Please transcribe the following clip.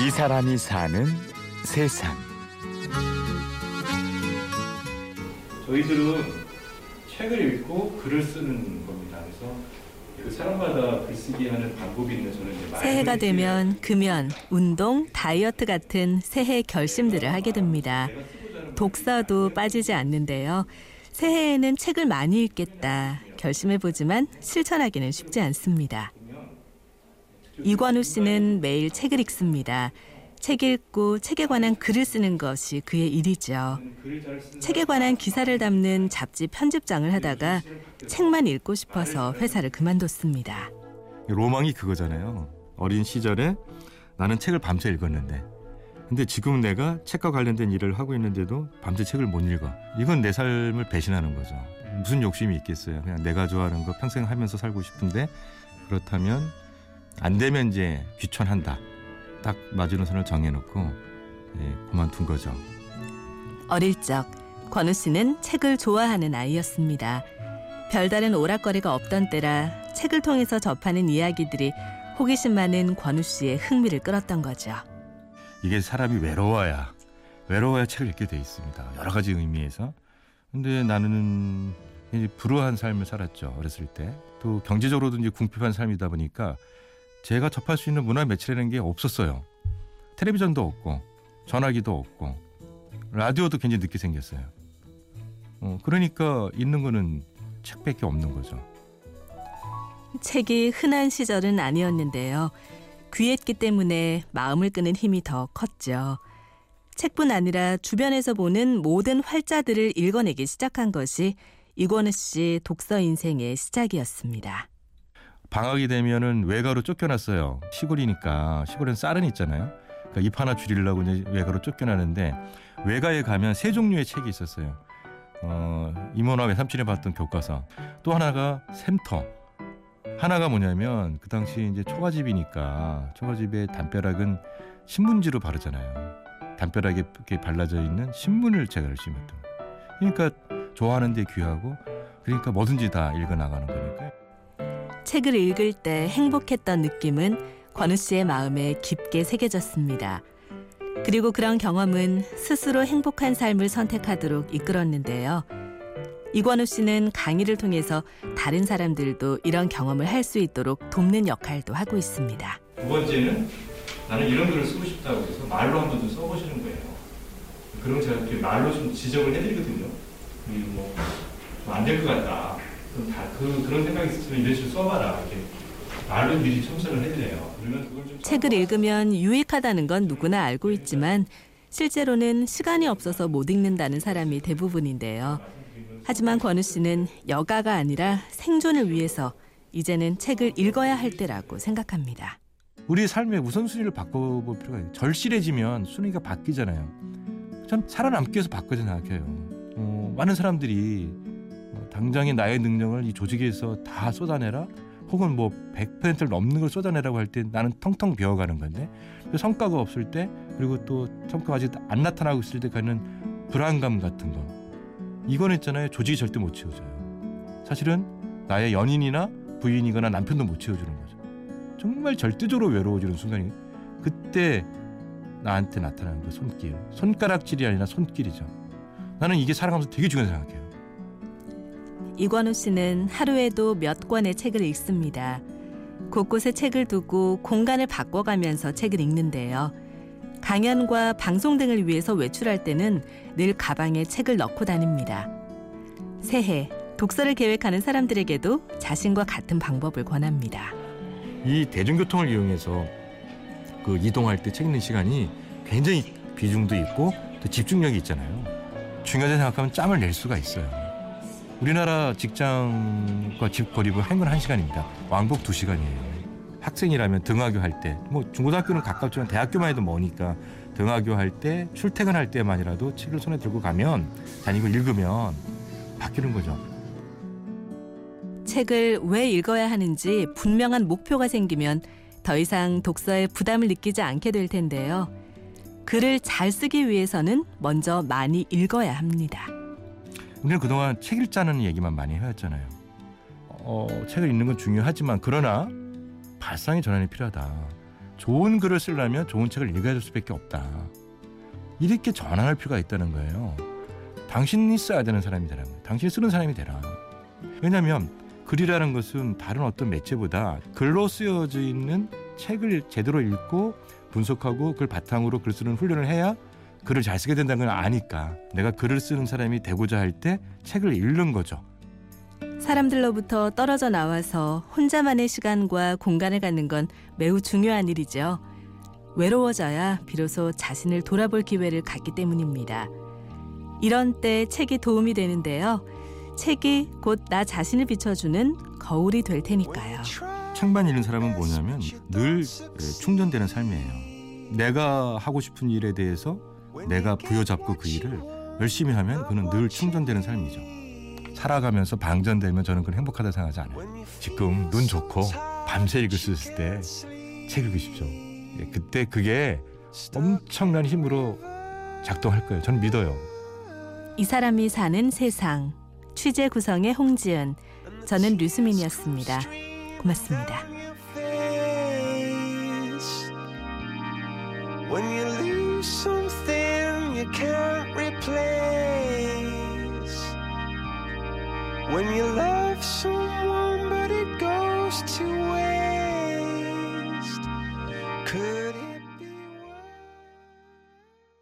이 사람이 사는 세상. 저희들은 책을 읽고 글을 쓰는 겁니다. 그래서 그 사람마다 글쓰기 하는 방법이 있는 저는 이제 새해가 되면 금연, 운동, 다이어트 같은 새해 결심들을 하게 됩니다. 독서도 빠지지 않는데요. 새해에는 책을 많이 읽겠다 결심해 보지만 실천하기는 쉽지 않습니다. 이관우 씨는 매일 책을 읽습니다. 책 읽고 책에 관한 글을 쓰는 것이 그의 일이죠. 책에 관한 기사를 담는 잡지 편집장을 하다가 책만 읽고 싶어서 회사를 그만뒀습니다. 로망이 그거잖아요. 어린 시절에 나는 책을 밤새 읽었는데 근데 지금 내가 책과 관련된 일을 하고 있는데도 밤새 책을 못 읽어. 이건 내 삶을 배신하는 거죠. 무슨 욕심이 있겠어요. 그냥 내가 좋아하는 거 평생 하면서 살고 싶은데 그렇다면 안 되면 이제 귀천한다. 딱 마지노선을 정해놓고 예, 그만둔 거죠. 어릴 적 권우 씨는 책을 좋아하는 아이였습니다. 별다른 오락거리가 없던 때라 책을 통해서 접하는 이야기들이 호기심 많은 권우 씨의 흥미를 끌었던 거죠. 이게 사람이 외로워야 외로워야 책을 읽게 돼 있습니다. 여러 가지 의미에서. 근데 나는 불우한 삶을 살았죠. 어렸을 때. 또 경제적으로도 이제 궁핍한 삶이다 보니까 제가 접할 수 있는 문화 매체라는 게 없었어요. 텔레비전도 없고 전화기도 없고 라디오도 굉장히 늦게 생겼어요. 어, 그러니까 있는 거는 책밖에 없는 거죠. 책이 흔한 시절은 아니었는데요. 귀했기 때문에 마음을 끄는 힘이 더 컸죠. 책뿐 아니라 주변에서 보는 모든 활자들을 읽어내기 시작한 것이 이권우 씨 독서 인생의 시작이었습니다. 방학이 되면은 외가로 쫓겨났어요. 시골이니까 시골엔 쌀은 있잖아요. 그러니까 잎 하나 줄이려고 이제 외가로 쫓겨나는데 외가에 가면 세 종류의 책이 있었어요. 어, 이모나 외삼촌이 봤던 교과서. 또 하나가 샘터. 하나가 뭐냐면 그 당시 이제 초가집이니까 초가집의 담벼락은 신문지로 바르잖아요. 담벼락에 이렇게 발라져 있는 신문을 제가 열심히 했던. 그러니까 좋아하는 데 귀하고 그러니까 뭐든지 다 읽어 나가는 거니까. 책을 읽을 때 행복했던 느낌은 권우 씨의 마음에 깊게 새겨졌습니다. 그리고 그런 경험은 스스로 행복한 삶을 선택하도록 이끌었는데요. 이권우 씨는 강의를 통해서 다른 사람들도 이런 경험을 할 수 있도록 돕는 역할도 하고 있습니다. 두 번째는 나는 이런 글을 쓰고 싶다고 해서 말로 한번 좀 써보시는 거예요. 그럼 제가 이렇게 말로 좀 지적을 해드리거든요. 그리고 뭐 안 될 것 같다. 그럼 다 그 그런 생각이 있으면 이런 식으로 써봐라. 이렇게 말로 미리 첨언을 해드려요. 그러면 그걸 좀 책을 읽으면 유익하다는 건 누구나 알고 있지만 실제로는 시간이 없어서 못 읽는다는 사람이 대부분인데요. 하지만 권우 씨는 여가가 아니라 생존을 위해서 이제는 책을 읽어야 할 때라고 생각합니다. 우리 삶의 우선순위를 바꿔볼 필요가 있어요. 절실해지면 순위가 바뀌잖아요. 전 살아남기 위해서 바꿔야 생각해요. 어, 많은 사람들이 어, 당장의 나의 능력을 이 조직에서 다 쏟아내라? 혹은 뭐 100%를 넘는 걸 쏟아내라고 할 때 나는 텅텅 비어가는 건데? 그 성과가 없을 때 그리고 또 성과가 아직 안 나타나고 있을 때 가는 불안감 같은 거. 이건 있잖아요. 조직이 절대 못 채워줘요. 사실은 나의 연인이나 부인이거나 남편도 못 채워주는 거죠. 정말 절대적으로 외로워지는 순간이 그때 나한테 나타나는 그 손길. 손가락질이 아니라 손길이죠. 나는 이게 살아가면서 되게 중요하다고 생각해요 이권우 씨는 하루에도 몇 권의 책을 읽습니다. 곳곳에 책을 두고 공간을 바꿔가면서 책을 읽는데요. 강연과 방송 등을 위해서 외출할 때는 늘 가방에 책을 넣고 다닙니다. 새해 독서를 계획하는 사람들에게도 자신과 같은 방법을 권합니다. 이 대중교통을 이용해서 그 이동할 때 책 읽는 시간이 굉장히 비중도 있고 또 집중력이 있잖아요. 중요하다 생각하면 짬을 낼 수가 있어요. 우리나라 직장과 집 거리가 행군 1시간입니다. 왕복 2시간이에요. 학생이라면 등하교 할 때, 뭐 중고등학교는 가깝지만 대학교만 해도 머니까 등하교 할 때, 출퇴근할 때만이라도 책을 손에 들고 가면 다니고 읽으면 바뀌는 거죠. 책을 왜 읽어야 하는지 분명한 목표가 생기면 더 이상 독서에 부담을 느끼지 않게 될 텐데요. 글을 잘 쓰기 위해서는 먼저 많이 읽어야 합니다. 우리는 그동안 책 읽자는 얘기만 많이 해왔잖아요. 어, 책을 읽는 건 중요하지만 그러나 발상의 전환이 필요하다. 좋은 글을 쓰려면 좋은 책을 읽어야 될 수밖에 없다. 이렇게 전환할 필요가 있다는 거예요. 당신이 써야 되는 사람이 거예요. 당신이 쓰는 사람이 되라. 왜냐하면 글이라는 것은 다른 어떤 매체보다 글로 쓰여져 있는 책을 제대로 읽고 분석하고 그걸 바탕으로 글 쓰는 훈련을 해야 글을 잘 쓰게 된다는 걸 아니까 내가 글을 쓰는 사람이 되고자 할 때 책을 읽는 거죠. 사람들로부터 떨어져 나와서 혼자만의 시간과 공간을 갖는 건 매우 중요한 일이죠. 외로워져야 비로소 자신을 돌아볼 기회를 갖기 때문입니다. 이런 때 책이 도움이 되는데요. 책이 곧 나 자신을 비춰주는 거울이 될 테니까요. 책만 읽는 사람은 뭐냐면 늘 예, 충전되는 삶이에요. 내가 하고 싶은 일에 대해서 내가 부여잡고 그 일을 열심히 하면 그는 늘 충전되는 삶이죠. 살아가면서 방전되면 저는 그건 행복하다 생각하지 않아요. 지금 눈 좋고 밤새 읽을 수 있을 때 책 읽으십시오. 예, 그때 그게 엄청난 힘으로 작동할 거예요. 저는 믿어요. 이 사람이 사는 세상. 취재 구성의 홍지은. 저는 류수민이었습니다. 고맙습니다. When you lose something you can't replace. When you love someone but it goes to.